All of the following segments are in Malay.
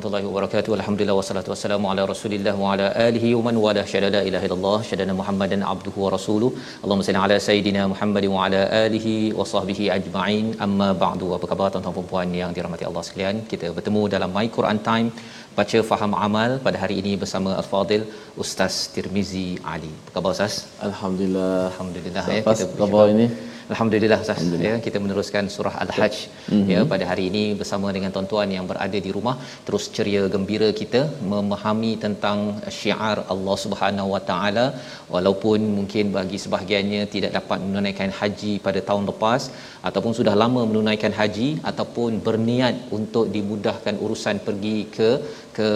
warahmatullahi wabarakatuh. Alhamdulillah wassalatu wassalamu ala Rasulillah wa ala alihi wa man wala syada la ilaha illallah syadana Muhammadan abduhu wa rasuluh. Allahumma salli ala sayidina Muhammad wa ala alihi wa sahbihi ajma'in. Amma ba'du. Apa khabar tuan-tuan dan puan yang dirahmati Allah sekalian? Kita bertemu dalam My Quran Time baca faham amal pada hari ini bersama Al-Fadil Ustaz Tirmizi Ali. Apa khabar Ustaz? Alhamdulillah Alhamdulillah ya Lepas khabar ini Alhamdulillah Ustaz. Ya kita meneruskan surah Al-Hajj. Mm-hmm. ya pada hari ini bersama dengan tuan-tuan yang berada di rumah terus ceria gembira kita memahami tentang syiar Allah Subhanahu Wa Taala. Walaupun mungkin bagi sebahagiannya tidak dapat menunaikan haji pada tahun lepas ataupun sudah lama menunaikan haji ataupun berniat untuk dimudahkan urusan pergi ke ke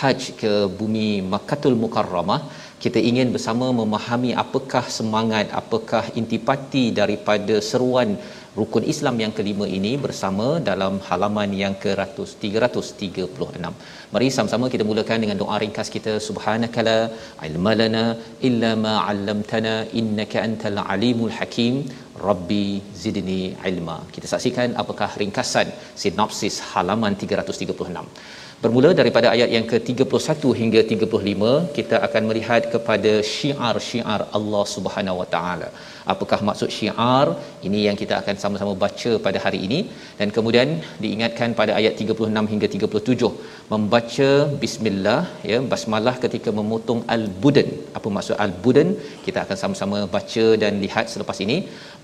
haj ke bumi Makkatul Mukarramah kita ingin bersama memahami apakah semangat apakah intipati daripada seruan rukun Islam yang kelima ini bersama dalam halaman yang ke-100 336. Mari sama-sama kita mulakan dengan doa ringkas kita subhanakala ilmalana illa ma 'allamtana innaka antal alimul hakim rabbi zidni ilma. Kita saksikan apakah ringkasan sinopsis halaman 336. Bermula daripada ayat yang ke-31 hingga 35, kita akan melihat kepada syiar-syiar Allah Subhanahu Wa Taala. Apakah maksud syiar? Ini yang kita akan sama-sama baca pada hari ini dan kemudian diingatkan pada ayat 36 hingga 37 membaca bismillah ya basmalah ketika memotong al-budan. Apa maksud al-budan? Kita akan sama-sama baca dan lihat selepas ini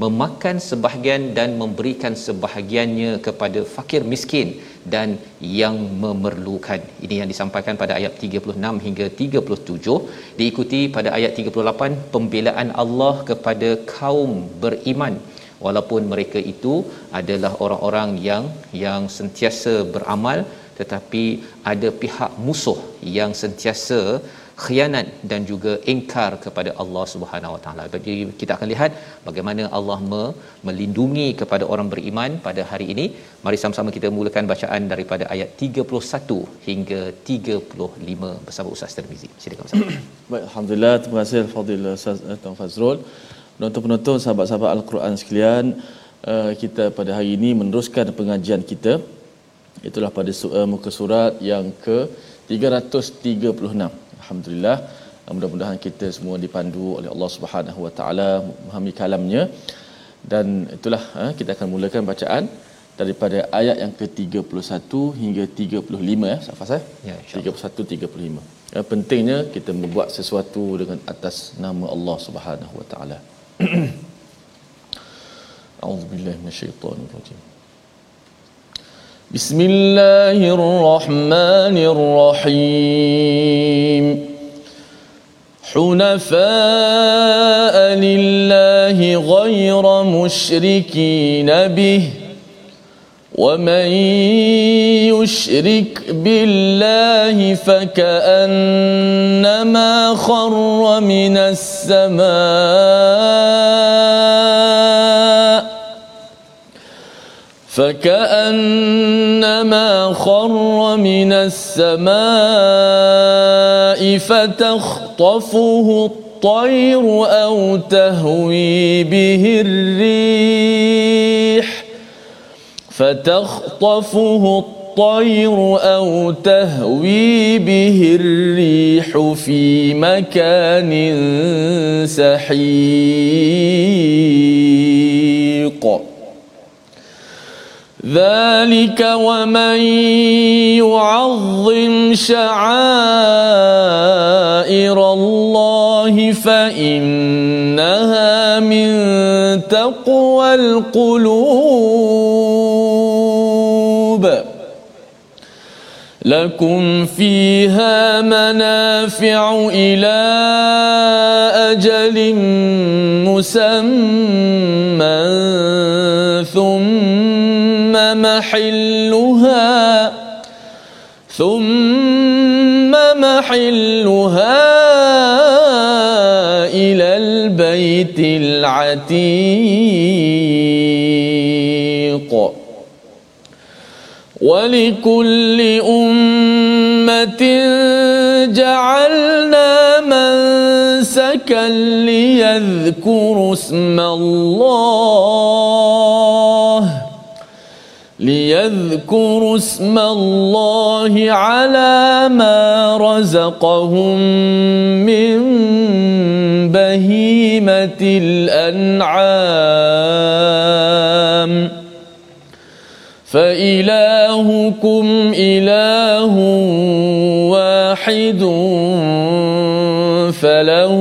memakan sebahagian dan memberikan sebahagiannya kepada fakir miskin dan yang memerlukan. Ini yang disampaikan pada ayat 36 hingga 37 diikuti pada ayat 38 pembelaan Allah kepada kaum beriman walaupun mereka itu adalah orang-orang yang yang sentiasa beramal tetapi ada pihak musuh yang sentiasa khianat dan juga ingkar kepada Allah Subhanahu Wa Taala. Jadi kita akan lihat bagaimana Allah me- melindungi kepada orang beriman pada hari ini. Mari sama-sama kita mulakan bacaan daripada ayat 31 hingga 35 bersama Ustaz Tirmizi. Silakan Ustaz. Baik, Alhamdulillah, terima kasih Al-Fadhil Ustaz eh, Tuan Fazrul. Penonton-penonton, sahabat-sahabat Al-Quran sekalian, uh, kita pada hari ini meneruskan pengajian kita. Itulah pada uh, muka surat yang ke-336 alhamdulillah. Mudah-mudahan kita semua dipandu oleh Allah Subhanahu wa taala memahami kalamnya. Dan itulah ha, kita akan mulakan bacaan daripada ayat yang ke-31 hingga 35 eh, ya Safas ya 31 35 pentingnya kita membuat sesuatu dengan atas nama Allah Subhanahu wa taala. أعوذ بالله بسم الله الرحمن الرحيم. حنفاء لله غير مشركين به. ومن يشرك بالله فكأنما خر من السماء. فكأنما خر من السماء فتخطفه الطير أو تهوي به الريح فتخطفه الطير أو تهوي به الريح في مكان سحيق ذلك ومن يعظم شعائر الله فإنها من تقوى القلوب. لكم فيها منافع إلى أجل مسمى. محلها ثم محلها إلى البيت العتيق. ولكل أمة جعلنا منسكا ليذكروا اسم الله. ليذكروا اسم الله على ما رزقهم من بهيمة الأنعام. فإلهكم إله واحد فله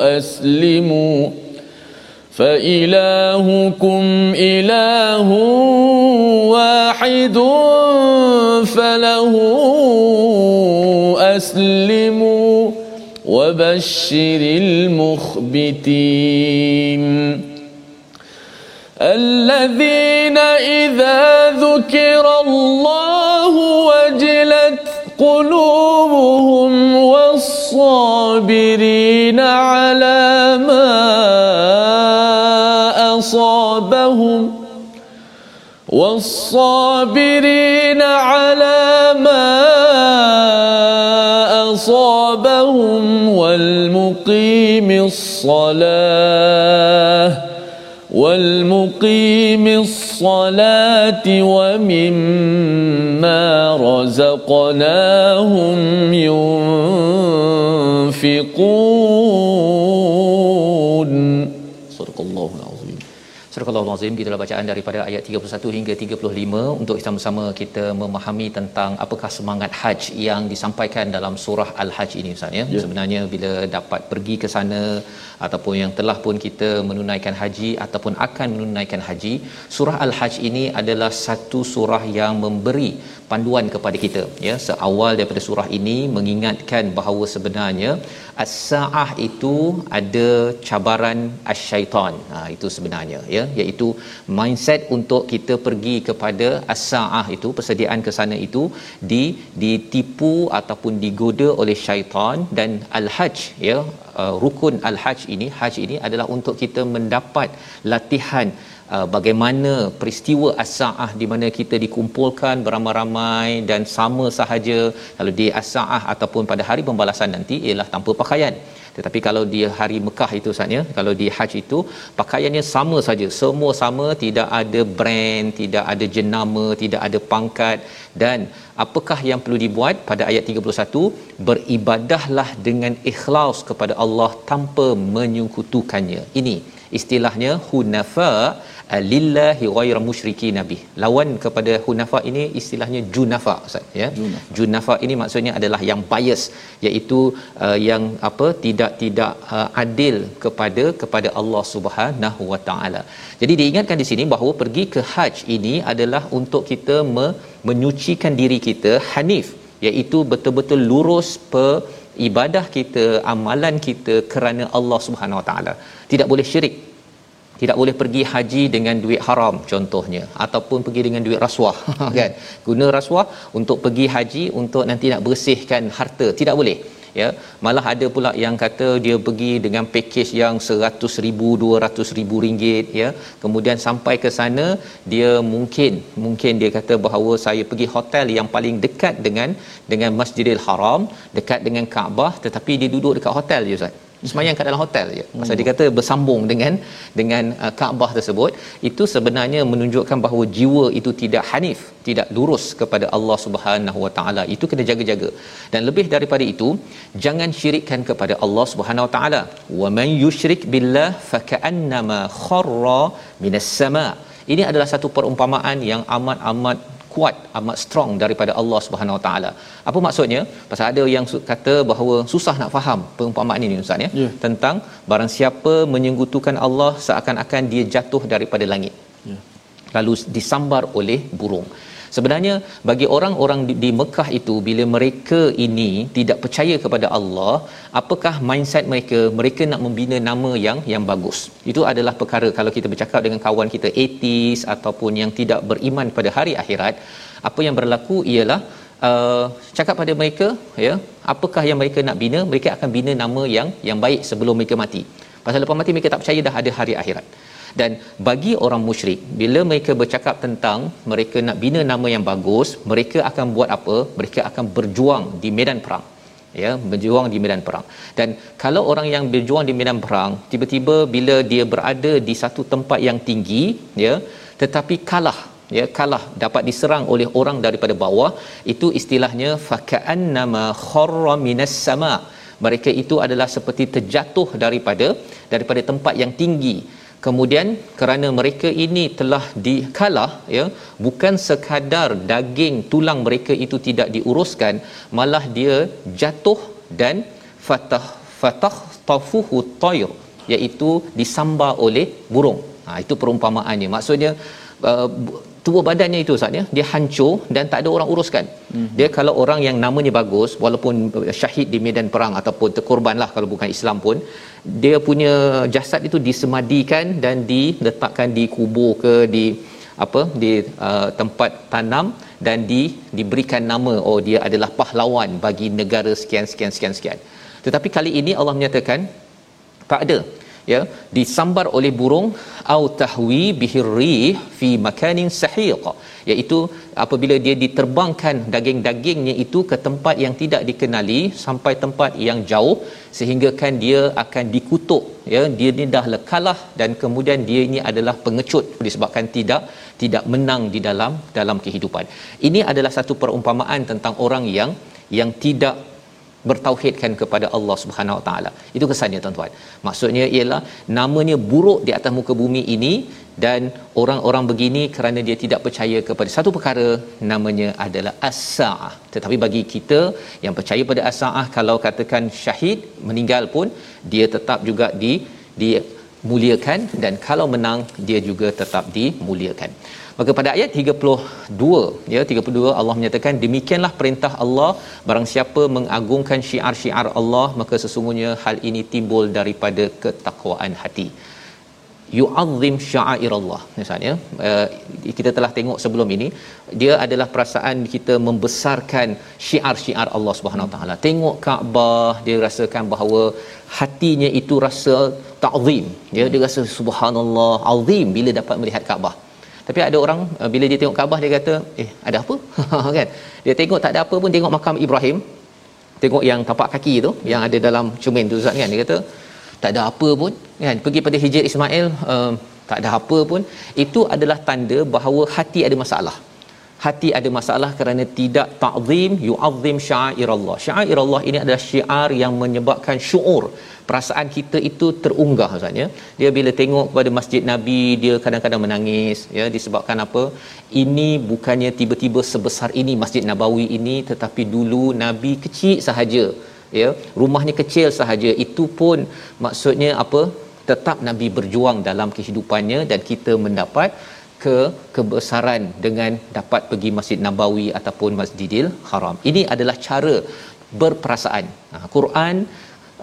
أسلموا. فإلهكم إله واحد فله أسلموا وبشر المخبتين الذين إذا ذكر الله وجلت قلوبهم والصابرين والصابرين على ما أصابهم والمقيم الصلاة والمقيم الصلاة ومما رزقناهم ينفقون. Surah Al-Azim kita bacaan daripada ayat 31 hingga 35 untuk sama-sama kita memahami tentang apakah semangat haji yang disampaikan dalam surah Al-Hajj ini Ustaz ya. Yeah. Sebenarnya bila dapat pergi ke sana ataupun yang telah pun kita menunaikan haji ataupun akan menunaikan haji, surah Al-Hajj ini adalah satu surah yang memberi panduan kepada kita ya seawal daripada surah ini mengingatkan bahawa sebenarnya as-saah itu ada cabaran asy-syaitan. Ha itu sebenarnya ya. Iaitu mindset untuk kita pergi kepada as-saah itu persediaan ke sana itu di ditipu ataupun digoda oleh syaitan dan al-hajj ya. Uh, rukun al-hajj ini hajj ini adalah untuk kita mendapat latihan Uh, bagaimana peristiwa as-saah di mana kita dikumpulkan beramai-ramai dan sama sahaja kalau di as-saah ataupun pada hari pembalasan nanti ialah tanpa pakaian. Tetapi kalau di hari Mekah itu saatnya kalau di haji itu pakaiannya sama saja. Semua sama tidak ada brand tidak ada jenama tidak ada pangkat. Dan apakah yang perlu dibuat pada ayat 31 beribadahlah dengan ikhlas kepada Allah tanpa menyekutukannya. Ini istilahnya hunafa lillahi ghairu musyriki nabi lawan kepada hunafa ini istilahnya junafa ustaz ya? Junafa. junafa ini maksudnya adalah yang bias iaitu uh, yang apa tidak tidak uh, adil kepada kepada Allah Subhanahu wa taala. Jadi diingatkan di sini bahawa pergi ke haji ini adalah untuk kita me- menyucikan diri kita hanif iaitu betul-betul lurus pe ibadah kita amalan kita kerana Allah Subhanahu Wa Taala. Tidak boleh syirik tidak boleh pergi haji dengan duit haram contohnya. Ataupun pergi dengan duit rasuah kan? Guna rasuah untuk pergi haji untuk nanti nak bersihkan harta. Tidak boleh ya. Malah ada pula yang kata dia pergi dengan package yang 100 ribu 200 ribu ringgit ya. Kemudian sampai ke sana dia mungkin mungkin dia kata bahawa saya pergi hotel yang paling dekat dengan dengan Masjidil Haram dekat dengan Kaabah tetapi dia duduk dekat hotel je Ustaz semayang kat dalam hotel je. Pasal dia kata bersambung dengan dengan uh, Kaabah tersebut itu sebenarnya menunjukkan bahawa jiwa itu tidak hanif tidak lurus kepada Allah Subhanahu Wa Taala. Itu kena jaga-jaga. Dan lebih daripada itu jangan syirikkan kepada Allah Subhanahu Wa Taala. Wa man yusyrik billah faka'annama kharra minas sama. Ini adalah satu perumpamaan yang amat-amat kuat amat strong daripada Allah Subhanahu Wa Taala. Apa maksudnya? Pasal ada yang kata bahawa susah nak faham perumpamaan ini ustaz ya yeah. tentang barang siapa menyenggutukan Allah seakan-akan dia jatuh daripada langit. Yeah. Lalu disambar oleh burung. Sebenarnya bagi orang-orang di, di Mekah itu bila mereka ini tidak percaya kepada Allah, apakah mindset mereka? Mereka nak membina nama yang yang bagus. Itu adalah perkara kalau kita bercakap dengan kawan kita atheist ataupun yang tidak beriman pada hari akhirat, apa yang berlaku ialah uh, cakap pada mereka ya, apakah yang mereka nak bina? Mereka akan bina nama yang yang baik sebelum mereka mati. Pasal lepas mati mereka tak percaya dah ada hari akhirat dan bagi orang musyrik bila mereka bercakap tentang mereka nak bina nama yang bagus mereka akan buat apa? Mereka akan berjuang di medan perang. Ya berjuang di medan perang. Dan kalau orang yang berjuang di medan perang tiba-tiba bila dia berada di satu tempat yang tinggi ya tetapi kalah ya kalah dapat diserang oleh orang daripada bawah itu istilahnya faka'annama kharra minas sama. Mereka itu adalah seperti terjatuh daripada daripada tempat yang tinggi kemudian kerana mereka ini telah dikalah ya bukan sekadar daging tulang mereka itu tidak diuruskan malah dia jatuh dan fatah fatah tafuhu tayr iaitu disambar oleh burung. Ha itu perumpamaannya. Maksudnya uh, tubuh badannya itu Ustaz ya dia hancur dan tak ada orang uruskan. Hmm. Dia kalau orang yang namanya bagus walaupun syahid di medan perang ataupun terkorbanlah kalau bukan Islam pun dia punya jasad itu disemadikan dan diletakkan di kubur ke di apa di uh, tempat tanam dan di diberikan nama oh dia adalah pahlawan bagi negara sekian sekian sekian sekian. Tetapi kali ini Allah menyatakan tak ada ya disambar oleh burung au tahwi bihirri fi makanin sahiq. Iaitu apabila dia diterbangkan daging-dagingnya itu ke tempat yang tidak dikenali sampai tempat yang jauh sehingga kan dia akan dikutuk ya. Dia ni dah kalah dan kemudian dia ini adalah pengecut disebabkan tidak tidak menang di dalam dalam kehidupan. Ini adalah satu perumpamaan tentang orang yang yang tidak bertauhidkan kepada Allah Subhanahu Wa Taala. Itu kesannya tuan-tuan. Maksudnya ialah namanya buruk di atas muka bumi ini dan orang-orang begini kerana dia tidak percaya kepada satu perkara namanya adalah as-saah. Tetapi bagi kita yang percaya pada as-saah kalau katakan syahid meninggal pun dia tetap juga di dimuliakan dan kalau menang dia juga tetap dimuliakan. Maka pada ayat 32 ya 32 Allah menyatakan demikianlah perintah Allah. Barang siapa mengagungkan syiar-syiar Allah maka sesungguhnya hal ini timbul daripada ketakwaan hati. Yu'azzim sya'airallah. Misalnya uh, kita telah tengok sebelum ini dia adalah perasaan kita membesarkan syiar-syiar Allah Subhanahu Wa taala. Tengok Kaabah dia rasakan bahawa hatinya itu rasa ta'zim. Ya dia rasa subhanallah azim. Bila dapat melihat Kaabah tapi ada orang uh, bila dia tengok Kaabah dia kata eh ada apa? Kan? Dia tengok tak ada apa pun tengok makam Ibrahim. Tengok yang tapak kaki tu yang ada dalam cermin tu Ustaz kan? Dia kata tak ada apa pun. Kan? Pergi pada Hijr Ismail uh, tak ada apa pun. Itu adalah tanda bahawa hati ada masalah hati ada masalah kerana tidak ta'zim yu'azzim sya'irallah. Sya'irallah ini adalah syiar yang menyebabkan syuur. Perasaan kita itu terunggah maksudnya dia bila tengok kepada masjid nabi dia kadang-kadang menangis ya. Disebabkan apa? Ini bukannya tiba-tiba sebesar ini masjid nabawi ini tetapi dulu nabi kecil sahaja ya. Rumahnya kecil sahaja. Itu pun maksudnya apa? Tetap nabi berjuang dalam kehidupannya dan kita mendapat ke kebesaran dengan dapat pergi Masjid Nabawi ataupun Masjidil Haram. Ini adalah cara berperasaan. Ha, Quran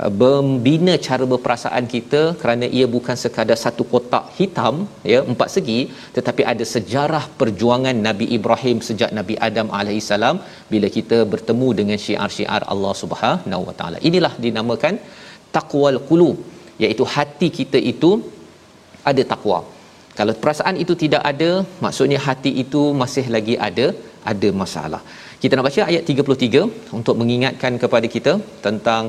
uh, membina cara berperasaan kita kerana ia bukan sekadar satu kotak hitam ya empat segi tetapi ada sejarah perjuangan Nabi Ibrahim sejak Nabi Adam alaihissalam bila kita bertemu dengan syiar-syiar Allah Subhanahu wa taala inilah dinamakan taqwal qulub iaitu hati kita itu ada takwa kalau perasaan itu tidak ada maksudnya hati itu masih lagi ada ada masalah kita nak baca ayat 33 untuk mengingatkan kepada kita tentang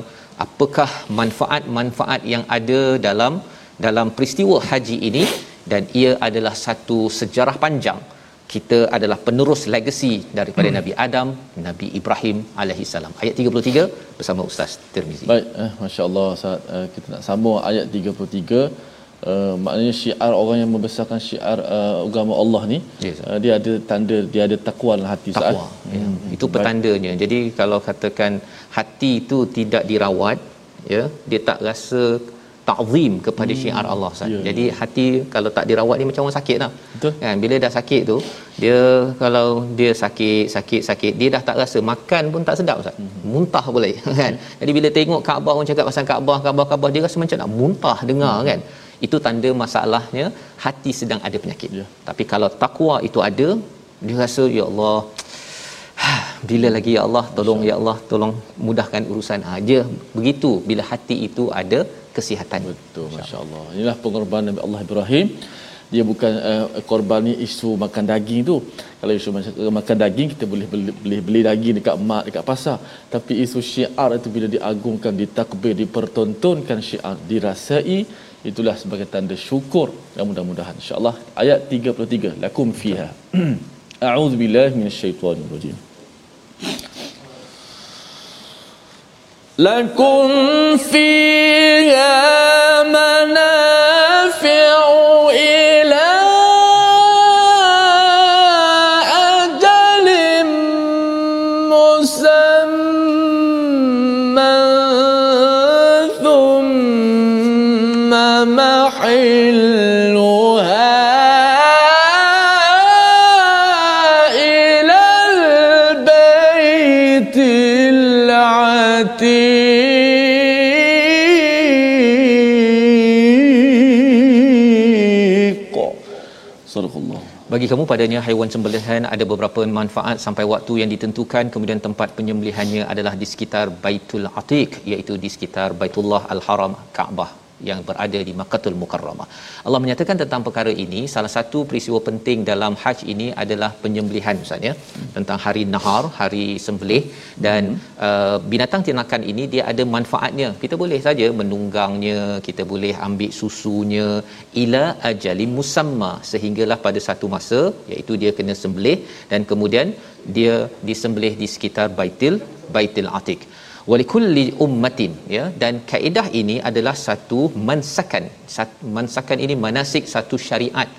apakah manfaat-manfaat yang ada dalam dalam peristiwa haji ini dan ia adalah satu sejarah panjang kita adalah penerus legasi daripada hmm. Nabi Adam, Nabi Ibrahim alaihi salam. Ayat 33 bersama Ustaz Tirmizi. Baik, eh, masya-Allah Ustaz, uh, kita nak sambung ayat 33. Uh, maknanya syiar orang yang membesarkan syiar uh, agama Allah ni yes, uh, dia ada tanda dia ada takwa dalam hati takwa ya. hmm. itu petandanya jadi kalau katakan hati itu tidak dirawat ya dia tak rasa ta'zim kepada hmm. syiar Allah Ustaz. Yeah. Jadi hati kalau tak dirawat ni macam orang sakit lah. Betul. Kan bila dah sakit tu dia kalau dia sakit sakit sakit dia dah tak rasa makan pun tak sedap Ustaz. Hmm. Muntah boleh kan. Jadi bila tengok Kaabah orang cakap pasal Kaabah Kaabah Kaabah dia rasa macam nak muntah dengar hmm. kan. Itu tanda masalahnya hati sedang ada penyakit. Yeah. Tapi kalau takwa itu ada dia rasa ya Allah bila lagi ya Allah tolong ya Allah tolong mudahkan urusan aja begitu bila hati itu ada kesihatan. Betul, masya-Allah. Inilah pengorbanan Nabi Allah Ibrahim. Dia bukan uh, korban ni isu makan daging tu. Kalau isu makan daging kita boleh beli, beli, beli daging dekat mak dekat pasar. Tapi isu syiar itu bila diagungkan, ditakbir, dipertontonkan syiar, dirasai itulah sebagai tanda syukur. Dan mudah-mudahan insyaallah ayat 33 lakum fiha. A'udzu billahi minasyaitonir rajim. Lakum fiha bagi kamu padanya haiwan sembelihan ada beberapa manfaat sampai waktu yang ditentukan. Kemudian tempat penyembelihannya adalah di sekitar Baitul Atiq iaitu di sekitar Baitullah Al-Haram Kaabah yang berada di Makkahul Mukarramah. Allah menyatakan tentang perkara ini salah satu peristiwa penting dalam haji ini adalah penyembelihan Ustaz ya. Tentang hari nahar, hari sembelih dan hmm. uh, binatang ternakan ini dia ada manfaatnya. Kita boleh saja menunggangnya, kita boleh ambil susunya ila ajali musamma sehinggalah pada satu masa iaitu dia kena sembelih dan kemudian dia disembelih di sekitar Baitul Baitul Atiq walikulli ummatin ya. Dan kaedah ini adalah satu mansakan. Mansakan ini manasik satu syariat.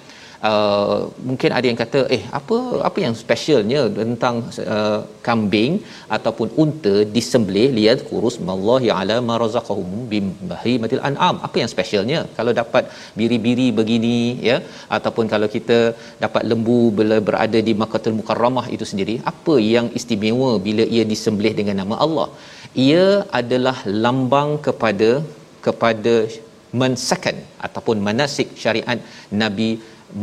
Uh, mungkin ada yang kata eh apa apa yang specialnya tentang uh, kambing ataupun unta disembelih lihat kurus mallahi ala ma razaqahum bim bahimatil an'am? Apa yang specialnya? Kalau dapat biri-biri begini ya ataupun kalau kita dapat lembu bila berada di Makkahul Mukarramah itu sendiri apa yang istimewa bila ia disembelih dengan nama Allah ia adalah lambang kepada kepada mensakan ataupun manasik syariat Nabi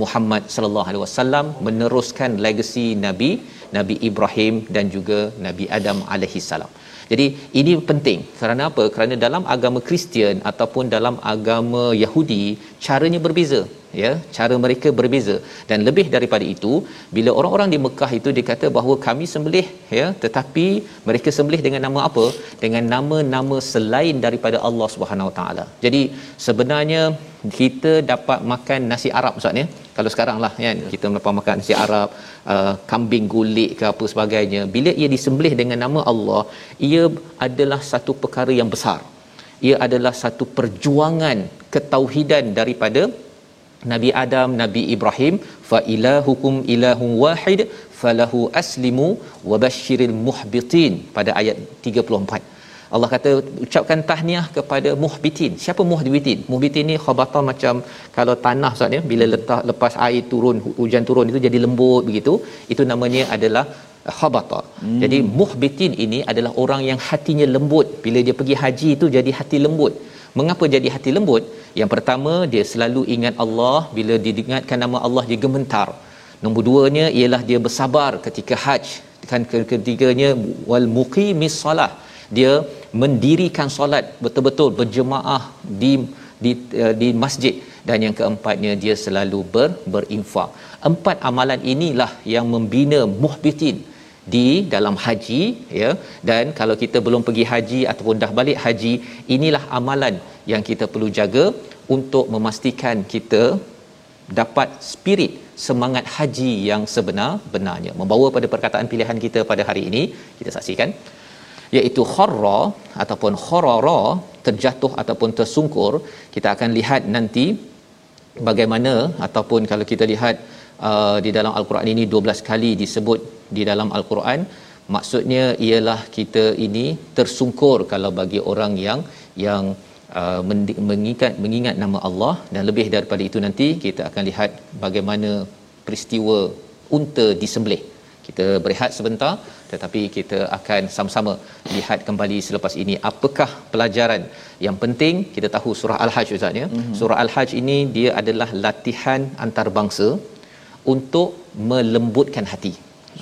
Muhammad sallallahu alaihi wasallam meneruskan legasi Nabi Nabi Ibrahim dan juga Nabi Adam alaihi salam. Jadi ini penting kerana apa? Kerana dalam agama Kristian ataupun dalam agama Yahudi caranya berbeza ya cara mereka berbeza. Dan lebih daripada itu bila orang-orang di Mekah itu dikata bahawa kami sembelih ya tetapi mereka sembelih dengan nama apa? Dengan nama-nama selain daripada Allah Subhanahu Taala. Jadi sebenarnya kita dapat makan nasi Arab ustaz ya? Kalau sekarang lah kan kita dapat makan nasi Arab uh, kambing gulik ke apa sebagainya. Bila ia disembelih dengan nama Allah ia adalah satu perkara yang besar. Ia adalah satu perjuangan ketauhidan daripada Nabi Adam, Nabi Ibrahim, fa ilahukum ilahun wahid falahu aslimu wa basyiril muhbitin pada ayat 34. Allah kata ucapkan tahniah kepada muhbitin. Siapa muhbitin? Muhbitin ni khabata macam kalau tanah Ustaz ya bila letak lepas air turun hujan turun itu jadi lembut begitu. Itu namanya adalah khabata. Hmm. Jadi muhbitin ini adalah orang yang hatinya lembut. Bila dia pergi haji itu jadi hati lembut. Mengapa jadi hati lembut? Yang pertama dia selalu ingat Allah bila diingatkan nama Allah dia gemetar. Nombor duanya ialah dia bersabar ketika haj. Kan ketiganya wal muqimis solah. Dia mendirikan solat betul-betul berjemaah di di uh, di masjid dan yang keempatnya dia selalu ber, berinfak. Empat amalan inilah yang membina muhbitin di dalam haji ya. Dan kalau kita belum pergi haji ataupun dah balik haji inilah amalan yang kita perlu jaga untuk memastikan kita dapat spirit semangat haji yang sebenar-benarnya. Membawa pada perkataan pilihan kita pada hari ini kita saksikan iaitu kharra ataupun kharara terjatuh ataupun tersungkur. Kita akan lihat nanti bagaimana ataupun kalau kita lihat uh, di dalam al-Quran ini 12 kali disebut di dalam al-Quran. Maksudnya ialah kita ini tersungkur kalau bagi orang yang yang uh, mengingat mengingat nama Allah. Dan lebih daripada itu nanti kita akan lihat bagaimana peristiwa unta disembelih. Kita berehat sebentar tetapi kita akan sama-sama lihat kembali selepas ini apakah pelajaran yang penting. Kita tahu surah al-hajj ustaz ya? Mm-hmm. surah al-hajj ini dia adalah latihan antarabangsa untuk melembutkan hati.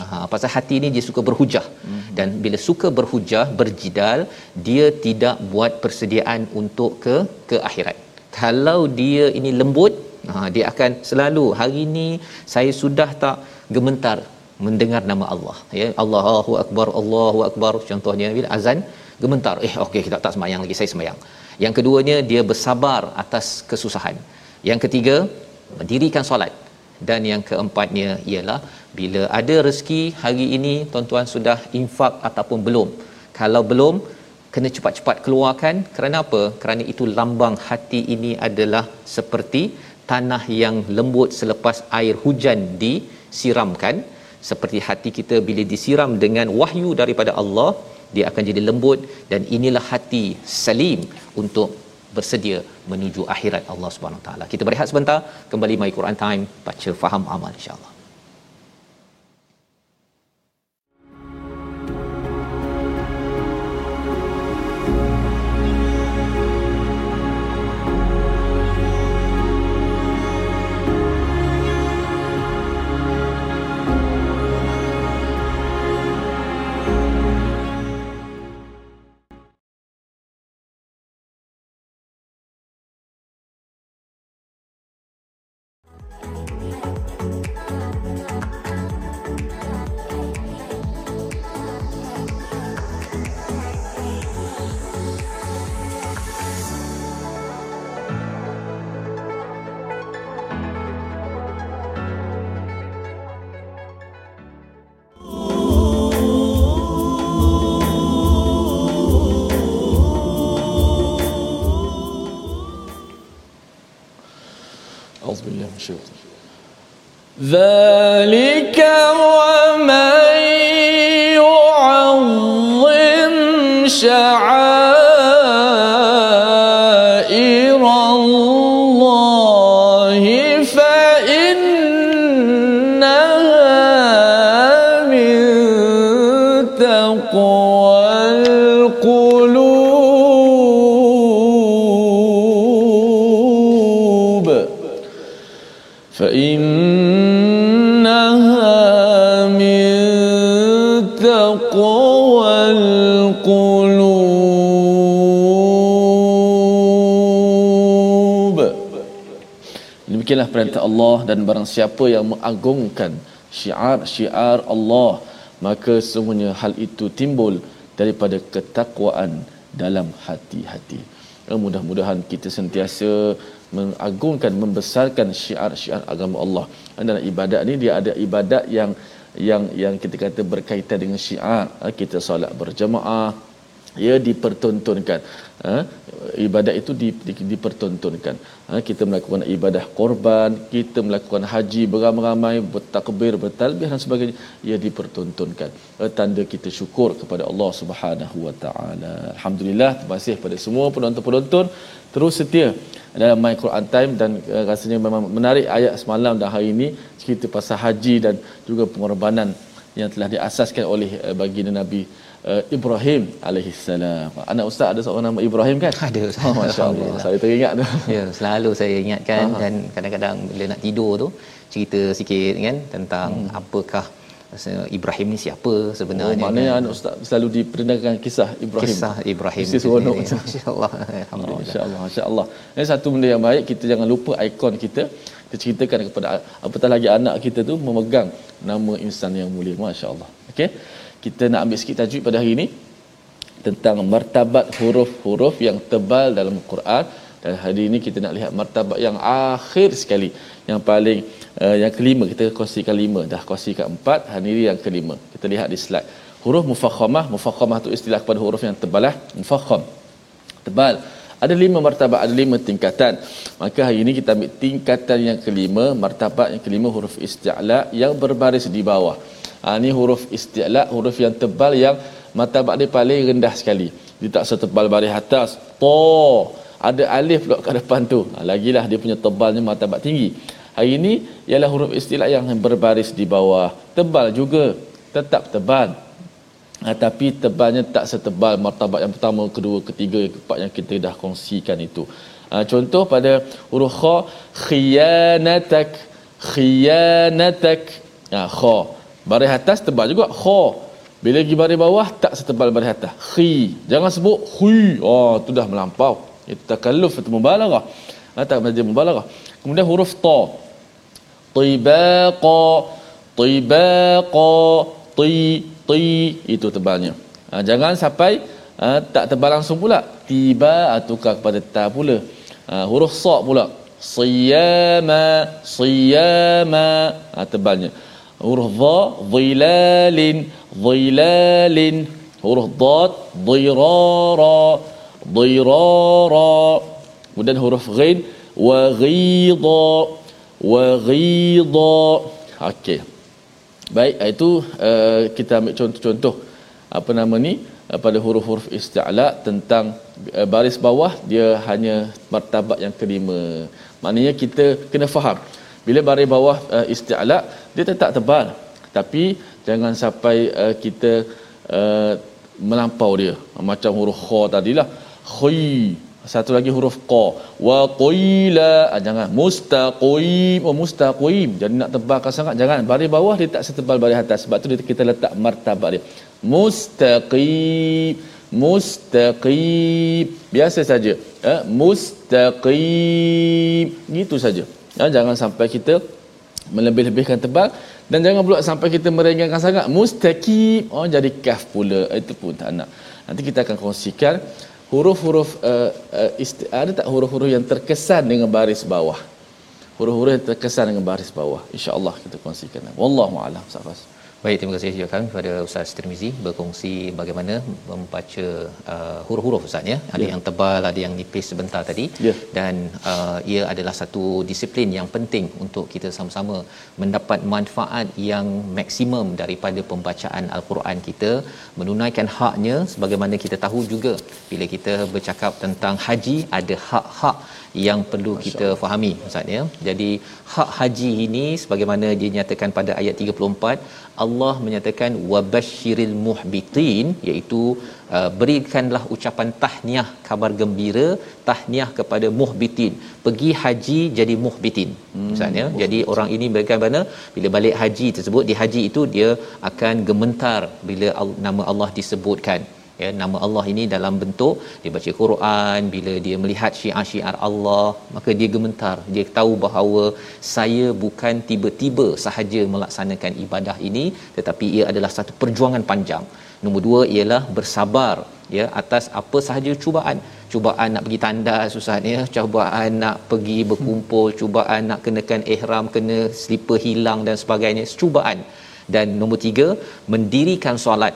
Ha, pasal hati ni dia suka berhujah. Mm-hmm. dan bila suka berhujah berjidal dia tidak buat persediaan untuk ke ke akhirat. Kalau dia ini lembut ha, dia akan selalu hari ini saya sudah tak gementar mendengar nama Allah. Ya Allahu akbar Allahu akbar. Contohnya bila azan gementar. Eh okey kita tak semayang lagi saya semayang yang keduanya dia bersabar atas kesusahan. Yang ketiga mendirikan solat dan yang keempatnya ialah bila ada rezeki hari ini tuan-tuan sudah infak ataupun belum. Kalau belum kena cepat-cepat keluarkan. Kerana apa? Kerana itu lambang hati ini adalah seperti tanah yang lembut selepas air hujan disiramkan. Seperti hati kita bila disiram dengan wahyu daripada Allah dia akan jadi lembut. Dan inilah hati salim untuk bersedia menuju akhirat Allah Subhanahu taala. Kita berehat sebentar, kembali My Quran Time, baca faham amal insya-Allah. فإن Demikianlah perintah Allah dan barang siapa yang mengagungkan syiar-syiar Allah maka semuanya hal itu timbul daripada ketakwaan dalam hati-hati. Eh, mudah-mudahan kita sentiasa mengagungkan membesarkan syiar-syiar agama Allah. Dan ibadat ni dia ada ibadat yang yang yang kita kata berkaitan dengan syiar. Eh, kita solat berjemaah, ia dipertontonkan ha? ibadat itu di, di, dipertontonkan ha? kita melakukan ibadah korban kita melakukan haji beramai-ramai bertakbir bertalbih dan sebagainya ia dipertontonkan ha? tanda kita syukur kepada Allah Subhanahu wa taala alhamdulillah terima kasih kepada semua penonton-penonton terus setia dalam My Quran Time dan uh, rasanya memang menarik ayat semalam dan hari ini cerita pasal haji dan juga pengorbanan yang telah diasaskan oleh uh, baginda Nabi uh, Ibrahim alaihi salam. Anak ustaz ada seorang nama Ibrahim kan? Ada. Oh, Masya-Allah. Saya teringat tu. Ya, selalu saya ingatkan Aha. dan kadang-kadang bila nak tidur tu cerita sikit kan tentang hmm. apakah Ibrahim ni siapa sebenarnya. Oh, maknanya kan? anak ustaz selalu diperdengarkan kisah Ibrahim. Kisah Ibrahim. Kisah seronok. Masya-Allah. Alhamdulillah. Masya-Allah. Masya-Allah. Ini satu benda yang baik kita jangan lupa ikon kita kita ceritakan kepada apatah lagi anak kita tu memegang nama insan yang mulia masya-Allah okey kita nak ambil sikit tajuk pada hari ini tentang martabat huruf-huruf yang tebal dalam Quran dan hari ini kita nak lihat martabat yang akhir sekali yang paling uh, yang kelima kita kongsikan lima. Dah kongsikan empat hari ini yang kelima. Kita lihat di slide. Huruf mufakhamah. Mufakhamah tu istilah kepada huruf yang tebal lah mufakham. Tebal. Ada lima martabat ada lima tingkatan. Maka hari ini kita ambil tingkatan yang kelima martabat yang kelima huruf isti'la yang berbaris di bawah. Ha, ini huruf isti'la huruf yang tebal yang martabat dia paling rendah sekali. Dia tak setebal baris atas. To ada alif pula kat depan tu. Ha, lagilah dia punya tebalnya martabat tinggi hari ini ialah huruf istilah yang berbaris di bawah tebal juga tetap tebal Ha, tapi tebalnya tak setebal martabat yang pertama, kedua, ketiga, keempat yang kita dah kongsikan itu. Ha, contoh pada huruf kha khiyanatak khiyanatak. Ha, kha. Baris atas tebal juga kha. Bila pergi baris bawah tak setebal baris atas. Khi. Jangan sebut khi. Oh, tu dah melampau. Itu takalluf atau mubalarah. Ha, tak menjadi mubalarah. Kemudian huruf ta. Tibaqa. Tibaqa. Tibaqa ti itu tebalnya. Ha, jangan sampai ha, tak tebal langsung pula. Tiba tukar kepada ta pula. Ha, huruf sa pula. Siyama, siyama. Ha, tebalnya. Huruf dha, dhilalin, dhilalin. Huruf dad, dhirara, dhirara. Kemudian huruf ghin, wa ghidha, wa ghidha. Okey. Baik, itu uh, kita ambil contoh-contoh apa nama ni uh, pada huruf-huruf isti'la tentang uh, baris bawah dia hanya martabat yang kelima. Maknanya kita kena faham bila baris bawah uh, isti'la dia tetap tebal tapi jangan sampai uh, kita uh, melampau dia macam huruf kha tadilah khi satu lagi huruf qa wa qila. Ah, jangan. Mustaqim. Oh mustaqim. Jadi nak tebalkan sangat jangan. Baris bawah dia tak setebal baris atas. Sebab tu kita letak martabat dia. Mustaqim. Mustaqim. Biasa saja. Eh? mustaqim. Gitu saja. Ya, jangan sampai kita melebih-lebihkan tebal. Dan jangan pula sampai kita merengangkan sangat. Mustaqim. Oh jadi kaf pula. Itu pun tak nak. Nanti kita akan kongsikan huruf-huruf uh, isti- ada tak huruf-huruf yang terkesan dengan baris bawah? Huruf-huruf yang terkesan dengan baris bawah. Insyaallah kita kongsikan. Wallahu a'lam safas Baik, terima kasih juga kami kepada Ustaz Tirmizi berkongsi bagaimana membaca uh, huruf-huruf Ustaz ya. Ada yeah. yang tebal, ada yang nipis sebentar tadi. Yeah. Dan uh, ia adalah satu disiplin yang penting untuk kita sama-sama mendapat manfaat yang maksimum daripada pembacaan Al-Quran kita, menunaikan haknya sebagaimana kita tahu juga bila kita bercakap tentang haji ada hak-hak yang perlu Masya kita fahami Ustaz ya. Jadi hak haji ini sebagaimana dinyatakan pada ayat 34 Allah menyatakan wabashiril muhbitin iaitu uh, berikanlah ucapan tahniah kabar gembira tahniah kepada muhbitin pergi haji jadi muhbitin hmm. misalnya hmm. jadi orang ini bagaimana bila balik haji tersebut di haji itu dia akan gemetar bila nama Allah disebutkan ya nama Allah ini dalam bentuk dia baca Quran bila dia melihat syiar-syiar Allah maka dia gemetar. Dia tahu bahawa saya bukan tiba-tiba sahaja melaksanakan ibadah ini tetapi ia adalah satu perjuangan panjang. Nombor dua ialah bersabar ya atas apa sahaja cubaan. Cubaan nak pergi tandas susah ya cubaan nak pergi berkumpul cubaan nak kenakan ihram kena slipper hilang dan sebagainya. Cubaan. Dan nombor tiga mendirikan solat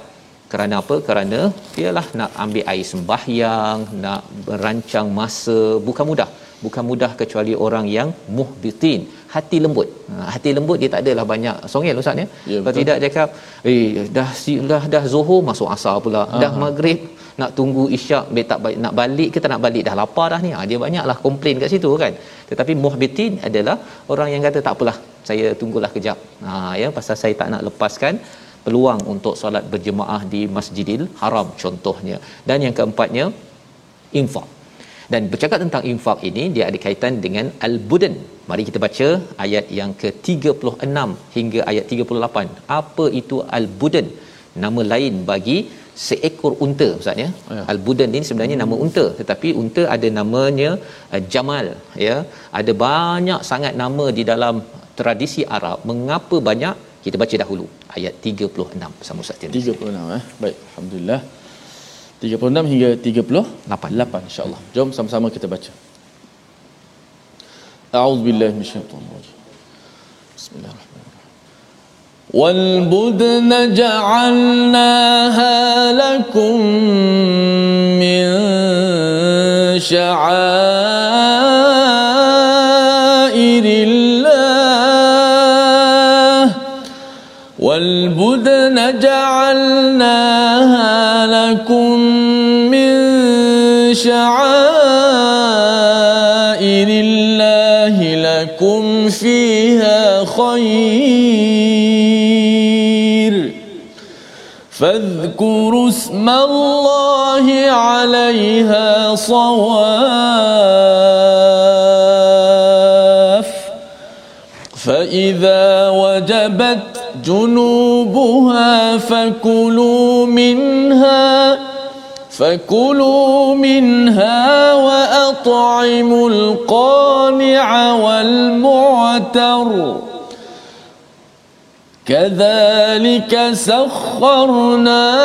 kerana apa? Kerana ialah nak ambil air sembahyang nak berancang masa. Bukan mudah. Bukan mudah kecuali orang yang muhbitin. Hati lembut. Ha, hati lembut dia tak adalah banyak songel ustaz ya, ya kalau tidak cakap eh dah dah dah zuhur masuk asar pula. Aha. dah maghrib nak tunggu isyak be tak nak balik kita nak balik dah lapar dah ni. Ha, dia banyaklah komplain kat situ kan? Tetapi muhbitin adalah orang yang kata tak apalah saya tunggulah kejap. Ha ya pasal saya tak nak lepaskan peluang untuk solat berjemaah di Masjidil Haram contohnya. Dan yang keempatnya infak. Dan bercakap tentang infak ini dia ada kaitan dengan al-budan. Mari kita baca ayat yang ke-36 hingga ayat 38. Apa itu al-budan? Nama lain bagi seekor unta ustaz ya. ya. Al-budan ini sebenarnya nama unta tetapi unta ada namanya uh, Jamal ya. Ada banyak sangat nama di dalam tradisi Arab. Mengapa banyak? Kita baca dahulu ayat 36 bersama Ustaz Tirmizi. 36 eh? Baik alhamdulillah. 36 hingga 38 8 insyaallah jom sama-sama kita baca. A'udzubillahi minasyaitonir rajim bismillahirrahmanirrahim. Wal budna ja'alnaha lakum min شعائر الله لكم فيها خير. فاذكروا اسم الله عليها صواف. فإذا وجبت جنوبها فكلوا منها فكلوا منها وأطعموا القانع والمعتر. كذلك سخرناها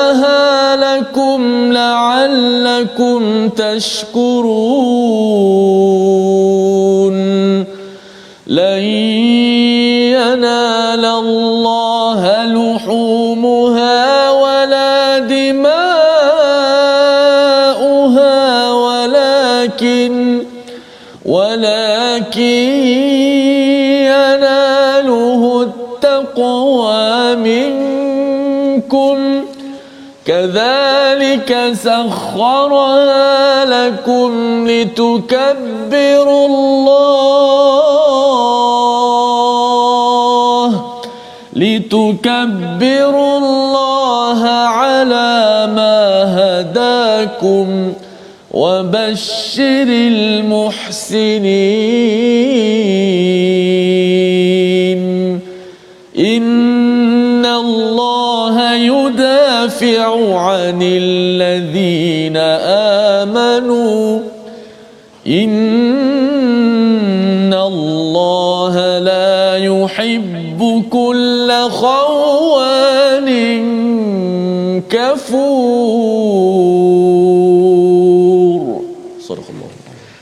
لكم لعلكم تشكرون. لن ينال الله لحومها ولا دماؤها التقوى منكم كذلك سخرها لكم لتكبروا الله لتكبروا الله على ما هداكم وبشر المحسنين. إن الله لا يحب كل خوان كفور صدق الله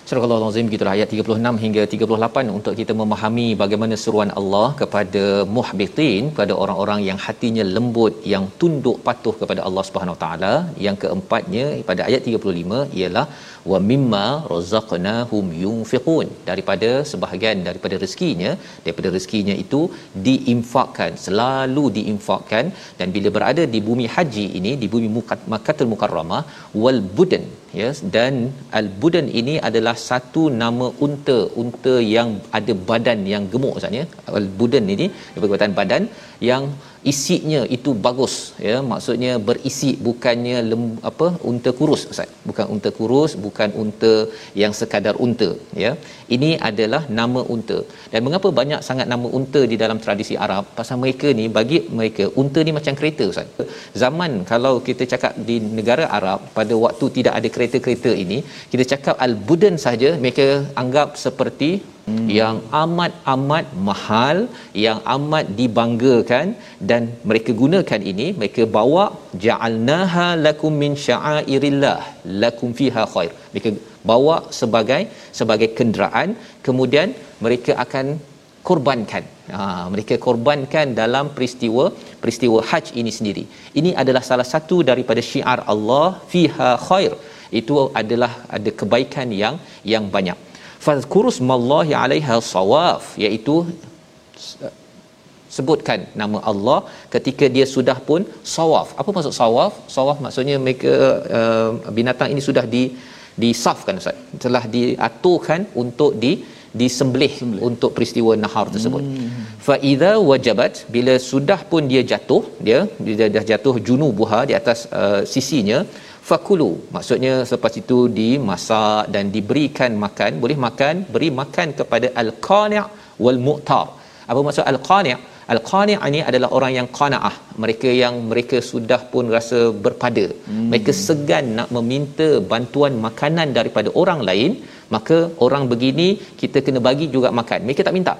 Surah Al-Azim gitulah ayat 36 hingga 38 untuk kita memahami bagaimana seruan Allah kepada muhbitin kepada orang-orang yang hatinya lembut yang tunduk patuh kepada Allah Subhanahu Wa taala yang keempatnya pada ayat 35 ialah wa mimma razaqnahum yunfiqun. Daripada sebahagian daripada rezekinya daripada rezekinya itu diinfakkan selalu diinfakkan. Dan bila berada di bumi haji ini di bumi Makkahul Mukarramah wal budan ya dan al budan ini adalah satu nama unta unta yang ada badan yang gemuk Ustaz ya al budan ini perbuatan badan yang isinya itu bagus ya. Maksudnya berisi bukannya lem, apa unta kurus ustaz. Bukan unta kurus bukan unta yang sekadar unta ya. Ini adalah nama unta. Dan mengapa banyak sangat nama unta di dalam tradisi Arab? Pasal mereka ni bagi mereka unta ni macam kereta ustaz. Zaman kalau kita cakap di negara Arab pada waktu tidak ada kereta-kereta ini kita cakap al-budan saja mereka anggap seperti hmm. yang amat-amat mahal yang amat dibanggakan dan mereka gunakan ini mereka bawa ja'alnaha lakum min sya'airillah lakum fiha khair. Mereka bawa sebagai sebagai kenderaan kemudian mereka akan korbankan. Ha, mereka korbankan dalam peristiwa peristiwa haj ini sendiri. Ini adalah salah satu daripada syiar Allah fiha khair. Itu adalah ada kebaikan yang yang banyak fazkurus mallahi alaiha sawaf iaitu sebutkan nama Allah ketika dia sudah pun sawaf apa maksud sawaf sawaf maksudnya mereka uh, binatang ini sudah di disafkan ustaz telah diaturkan untuk di disembelih Sembelih. untuk peristiwa nahar tersebut hmm. fa idza wajabat bila sudah pun dia jatuh dia dia dah jatuh junubuha di atas uh, sisinya fakulu. Maksudnya selepas itu dimasak dan diberikan makan. Boleh makan beri makan kepada al-qani' wal mu'tar apa maksud al-qani' al-qani' ini adalah orang yang qanaah. Mereka yang mereka sudah pun rasa berpada. Hmm. mereka segan nak meminta bantuan makanan daripada orang lain. Maka orang begini kita kena bagi juga makan. Mereka tak minta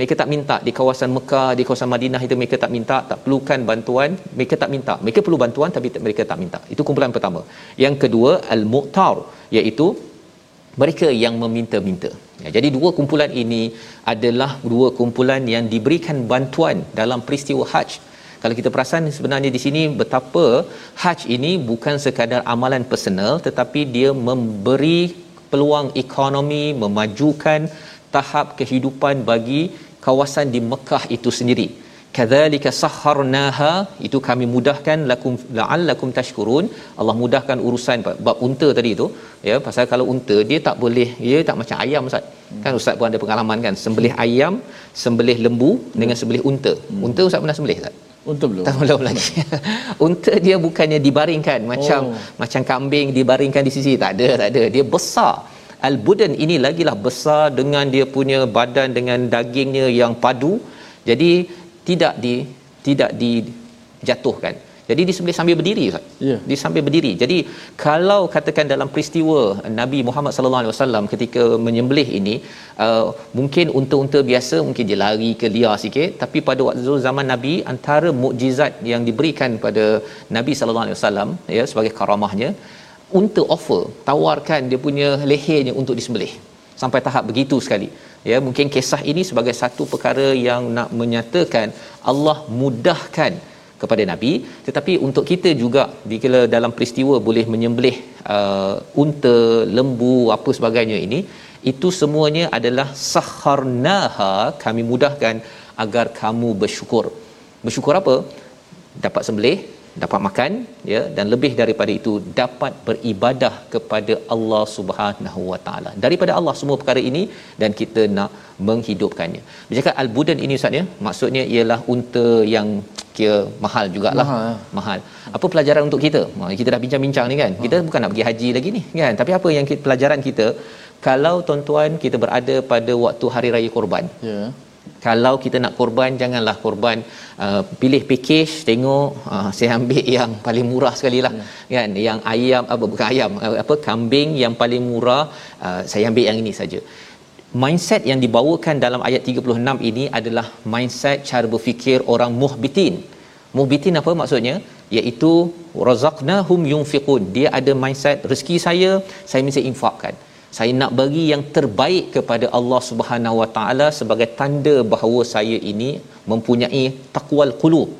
mereka tak minta. Di kawasan Mekah di kawasan Madinah itu mereka tak minta tak perlukan bantuan. Mereka tak minta. Mereka perlu bantuan tapi mereka tak minta. Itu kumpulan pertama. Yang kedua al-mu'tar iaitu mereka yang meminta-minta. Ya, jadi dua kumpulan ini adalah dua kumpulan yang diberikan bantuan dalam peristiwa haji kalau kita perasan sebenarnya di sini betapa haji ini bukan sekadar amalan personal tetapi dia memberi peluang ekonomi memajukan tahap kehidupan bagi kawasan di Mekah itu sendiri kadzalika sahharnaha itu kami mudahkan lakum la'allakum tashkurun Allah mudahkan urusan bab unta tadi itu ya pasal kalau unta dia tak boleh dia tak macam ayam ustaz hmm. kan ustaz pun ada pengalaman kan sembelih ayam sembelih lembu hmm. dengan sembelih unta hmm. unta ustaz pernah sembelih tak Unta belum. Tak belum lagi. Unta dia bukannya dibaringkan macam oh. macam kambing dibaringkan di sisi. Tak ada, tak ada. Dia besar. Al-Budan ini lagilah besar dengan dia punya badan dengan dagingnya yang padu. Jadi tidak di tidak dijatuhkan. Jadi disembelih sambil berdiri Ustaz. Ya. Dia sambil berdiri. Jadi kalau katakan dalam peristiwa Nabi Muhammad sallallahu alaihi wasallam ketika menyembelih ini uh, mungkin unta-unta biasa mungkin dia lari ke liar sikit tapi pada waktu zaman Nabi antara mukjizat yang diberikan pada Nabi sallallahu alaihi wasallam ya sebagai karamahnya unta offer tawarkan dia punya lehernya untuk disembelih. Sampai tahap begitu sekali. Ya mungkin kisah ini sebagai satu perkara yang nak menyatakan Allah mudahkan kepada nabi. Tetapi untuk kita juga bila dalam peristiwa boleh menyembelih uh, unta lembu apa sebagainya ini itu semuanya adalah saharnaha kami mudahkan agar kamu bersyukur. Bersyukur apa? Dapat sembelih dapat makan ya dan lebih daripada itu dapat beribadah kepada Allah Subhanahu Wa Taala. Daripada Allah semua perkara ini dan kita nak menghidupkannya. Bercakap al-budan ini ustaz ya maksudnya ialah unta yang kira mahal jugalah. Mahal, ya. mahal. apa pelajaran untuk kita? Kita dah bincang-bincang ni kan? Kita bukan nak pergi haji lagi ni kan? Tapi apa yang kita, pelajaran kita? Kalau tuan-tuan kita berada pada waktu hari raya korban ya. yeah kalau kita nak korban janganlah korban uh, pilih package tengok uh, saya ambil yang paling murah sekali lah hmm. kan? Yang ayam apa bukan ayam uh, apa kambing yang paling murah uh, saya ambil yang ini saja. Mindset yang dibawakan dalam ayat 36 ini adalah mindset cara berfikir orang muhbitin. Muhbitin apa maksudnya? Iaitu razaqnahum yunfiqun. Dia ada mindset rezeki saya saya mesti infakkan saya nak bagi yang terbaik kepada Allah Subhanahu Wa Taala sebagai tanda bahawa saya ini mempunyai taqwal qulub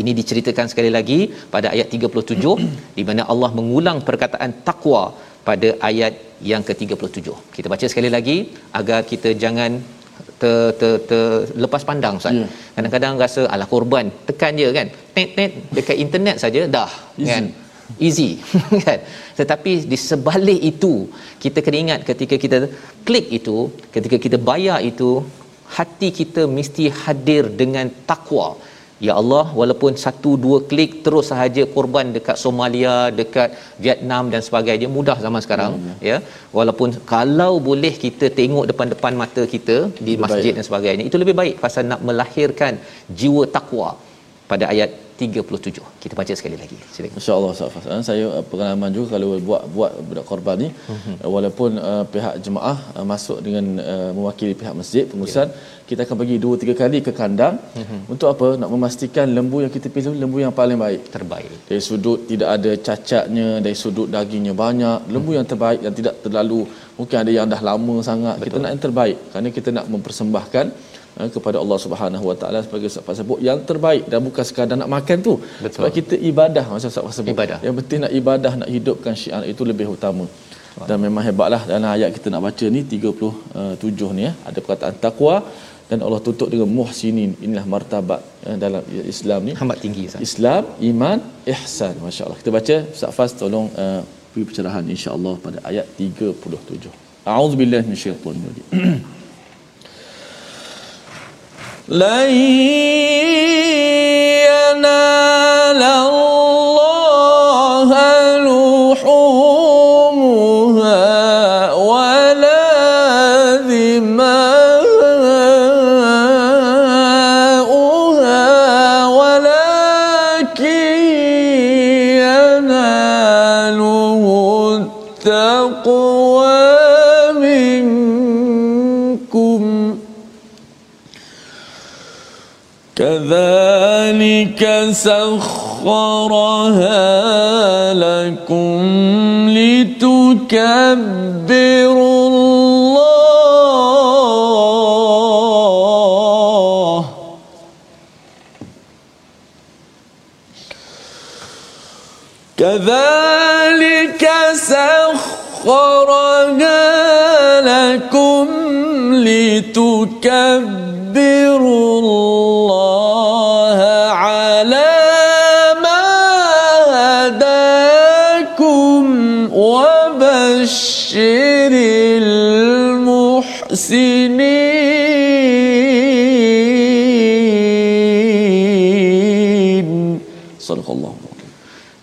ini diceritakan sekali lagi pada ayat 37 di mana Allah mengulang perkataan takwa pada ayat yang ke-37. Kita baca sekali lagi agar kita jangan ter, ter, ter lepas pandang Ustaz. Yeah. Kadang-kadang rasa ala korban, tekan je kan. Tet tet dekat internet saja dah Easy. kan easy kan tetapi di sebalik itu kita kena ingat ketika kita klik itu ketika kita bayar itu hati kita mesti hadir dengan takwa ya Allah walaupun satu dua klik terus sahaja korban dekat Somalia dekat Vietnam dan sebagainya mudah zaman sekarang hmm, ya. ya walaupun kalau boleh kita tengok depan-depan mata kita di lebih masjid baik. dan sebagainya itu lebih baik pasal nak melahirkan jiwa takwa pada ayat 37. Kita baca sekali lagi. Silakan. Masya-Allah Ustaz Saya uh, pengalaman juga kalau buat buat budak korban ni uh-huh. walaupun uh, pihak jemaah uh, masuk dengan uh, mewakili pihak masjid pengurusan yeah. kita akan pergi dua tiga kali ke kandang uh-huh. untuk apa? Nak memastikan lembu yang kita pilih lembu yang paling baik. Terbaik. Dari sudut tidak ada cacatnya, dari sudut dagingnya banyak, lembu uh-huh. yang terbaik yang tidak terlalu mungkin ada yang dah lama sangat. Betul. Kita nak yang terbaik kerana kita nak mempersembahkan Eh, kepada Allah Subhanahu Wa Taala sebagai sebab sebut yang terbaik dan bukan sekadar nak makan tu. Betul. sebab kita ibadah macam sebab sebut ibadah. yang penting nak ibadah nak hidupkan syiar itu lebih utama. Dan memang hebatlah dalam ayat kita nak baca ni 37 ni ya ada perkataan takwa dan Allah tutup dengan muhsinin. Inilah martabat eh, dalam Islam ni. Amat tinggi Ustaz. Islam iman ihsan. masya-Allah. Kita baca Ustaz Faz tolong uh, beri pencerahan insya-Allah pada ayat 37 a'udzubillahi minasyaitanir rajim لن ينال سخرها لكم لتكبروا الله. كذلك سخرها لكم لتكبروا sini.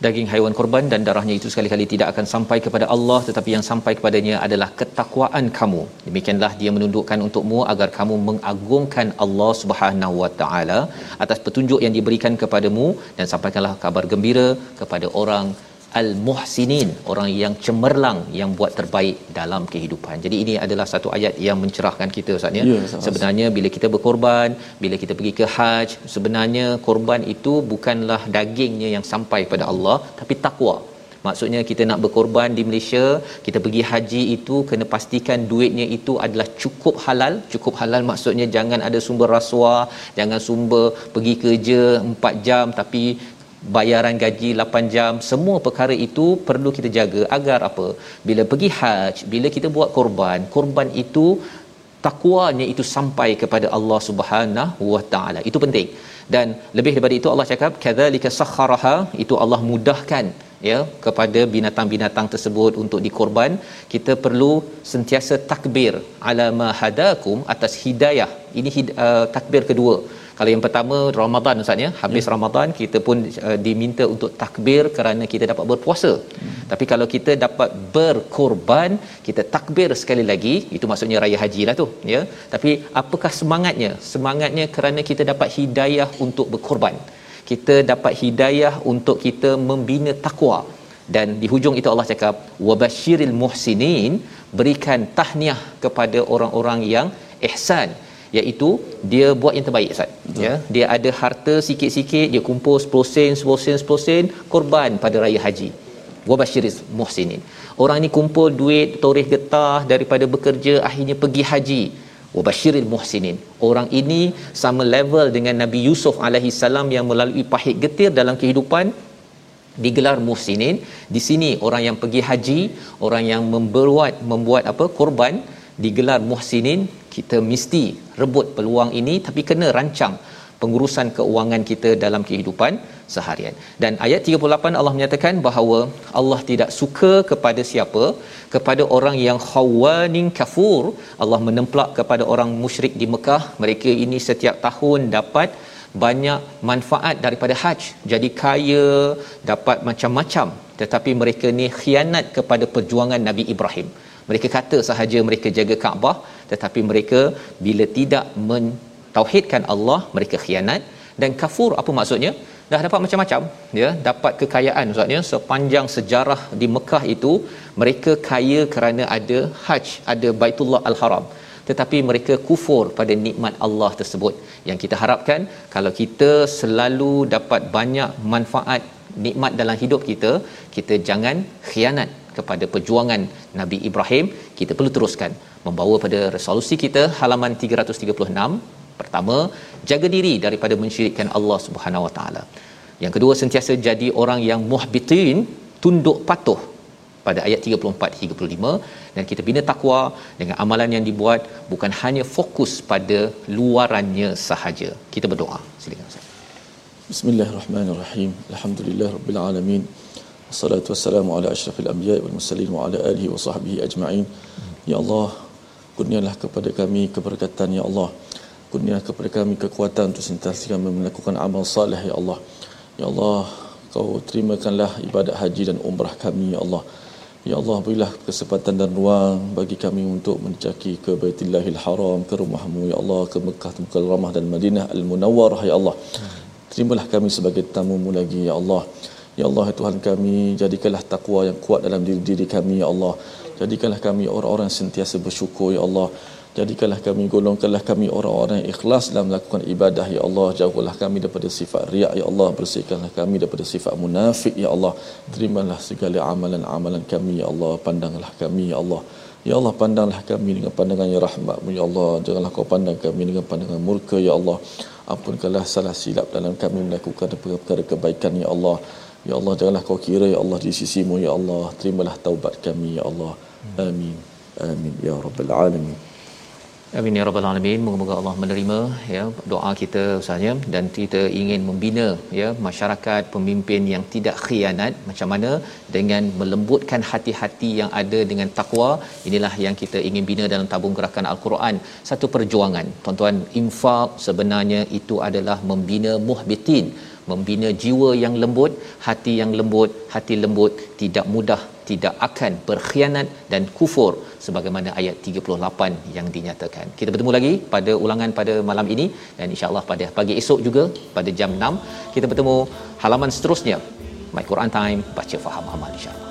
Daging haiwan korban dan darahnya itu sekali-kali tidak akan sampai kepada Allah tetapi yang sampai kepadanya adalah ketakwaan kamu. Demikianlah dia menundukkan untukmu agar kamu mengagungkan Allah Subhanahu wa taala atas petunjuk yang diberikan kepadamu dan sampaikanlah kabar gembira kepada orang al-muhsinin orang yang cemerlang yang buat terbaik dalam kehidupan. Jadi ini adalah satu ayat yang mencerahkan kita Ustaz ya. ya sebenarnya bila kita berkorban, bila kita pergi ke haji, sebenarnya korban itu bukanlah dagingnya yang sampai pada Allah tapi takwa. Maksudnya kita nak berkorban di Malaysia, kita pergi haji itu kena pastikan duitnya itu adalah cukup halal. Cukup halal maksudnya jangan ada sumber rasuah, jangan sumber pergi kerja 4 jam tapi bayaran gaji 8 jam semua perkara itu perlu kita jaga agar apa? Bila pergi haji bila kita buat korban korban itu takwanya itu sampai kepada Allah Subhanahu wa taala. Itu penting. Dan lebih daripada itu Allah cakap kadzalika sakharaha itu Allah mudahkan ya kepada binatang-binatang tersebut untuk dikorban kita perlu sentiasa takbir. Ala ma hadakum atas hidayah. Ini uh, takbir kedua kalau yang pertama Ramadan Ustaz ya, habis ya. Ramadan kita pun uh, diminta untuk takbir kerana kita dapat berpuasa. Hmm. Tapi kalau kita dapat berkorban, kita takbir sekali lagi, itu maksudnya raya haji lah tu, ya. Tapi apakah semangatnya? Semangatnya kerana kita dapat hidayah untuk berkorban. Kita dapat hidayah untuk kita membina takwa. Dan di hujung itu Allah cakap wabashiril muhsinin berikan tahniah kepada orang-orang yang ihsan iaitu dia buat yang terbaik Ustaz. Ya? Dia ada harta sikit-sikit dia kumpul 10 sen 10 sen 10 sen korban pada raya haji. Wabashiris muhsinin. Orang ni kumpul duit toreh getah daripada bekerja akhirnya pergi haji. Wabashiril muhsinin. Orang ini sama level dengan Nabi Yusuf alaihi salam yang melalui pahit getir dalam kehidupan digelar muhsinin. Di sini orang yang pergi haji orang yang membuat membuat apa korban digelar muhsinin kita mesti rebut peluang ini tapi kena rancang pengurusan keuangan kita dalam kehidupan seharian. Dan ayat 38 Allah menyatakan bahawa Allah tidak suka kepada siapa? Kepada orang yang khawanin kafur. Allah menemplak kepada orang musyrik di Mekah. Mereka ini setiap tahun dapat banyak manfaat daripada haj. Jadi kaya, dapat macam-macam. Tetapi mereka ni khianat kepada perjuangan Nabi Ibrahim. Mereka kata sahaja mereka jaga Kaabah tetapi mereka bila tidak mentauhidkan Allah mereka khianat. Dan kafur apa maksudnya? Dah dapat macam-macam. Ya dapat kekayaan maksudnya sepanjang sejarah di Mekah itu mereka kaya kerana ada haji ada Baitullah Al-Haram. Tetapi mereka kufur pada nikmat Allah tersebut. Yang kita harapkan kalau kita selalu dapat banyak manfaat nikmat dalam hidup kita kita jangan khianat kepada perjuangan Nabi Ibrahim kita perlu teruskan membawa pada resolusi kita halaman 336 pertama jaga diri daripada mensyirikkan Allah Subhanahu Wa Taala. Yang kedua sentiasa jadi orang yang muhbitin tunduk patuh pada ayat 34 hingga 35 dan kita bina takwa dengan amalan yang dibuat bukan hanya fokus pada luarannya sahaja. Kita berdoa. Silakan Ustaz. Bismillahirrahmanirrahim. Alhamdulillahirabbil alamin Wassalatu wassalamu ala ashrafil anbiya wal mursalin wa ala alihi wa sahbihi ajma'in. Ya Allah, kurnialah kepada kami keberkatan ya Allah. Kurnialah kepada kami kekuatan untuk sentiasa kami melakukan amal salih ya Allah. Ya Allah, kau terimakanlah ibadat haji dan umrah kami ya Allah. Ya Allah, berilah kesempatan dan ruang bagi kami untuk menjaki ke Baitullahil Haram, ke rumahmu ya Allah, ke Mekah, Mukarramah dan Madinah Al-Munawwarah ya Allah. Terimalah kami sebagai tamumu lagi ya Allah. Ya Allah Tuhan kami jadikanlah takwa yang kuat dalam diri, diri kami ya Allah jadikanlah kami orang-orang sentiasa bersyukur ya Allah Jadikanlah kami golongkanlah kami orang-orang yang ikhlas dalam melakukan ibadah ya Allah jauhkanlah kami daripada sifat riak ya Allah bersihkanlah kami daripada sifat munafik ya Allah terimalah segala amalan-amalan kami ya Allah pandanglah kami ya Allah Ya Allah pandanglah kami dengan pandangan yang rahmatmu Ya Allah janganlah kau pandang kami dengan pandangan murka Ya Allah ampunkanlah salah silap dalam kami melakukan perkara kebaikan Ya Allah Ya Allah janganlah kau kira Ya Allah di sisimu Ya Allah terimalah taubat kami Ya Allah Amin Amin Ya Rabbal Alamin Amin ya rabbal alamin. Moga-moga Allah menerima ya doa kita usahanya dan kita ingin membina ya masyarakat pemimpin yang tidak khianat macam mana dengan melembutkan hati-hati yang ada dengan takwa. Inilah yang kita ingin bina dalam tabung gerakan Al-Quran. Satu perjuangan. Tuan-tuan, infak sebenarnya itu adalah membina muhbitin membina jiwa yang lembut, hati yang lembut, hati lembut tidak mudah tidak akan berkhianat dan kufur sebagaimana ayat 38 yang dinyatakan. Kita bertemu lagi pada ulangan pada malam ini dan insya-Allah pada pagi esok juga pada jam 6 kita bertemu halaman seterusnya My Quran Time baca faham amal insya-Allah.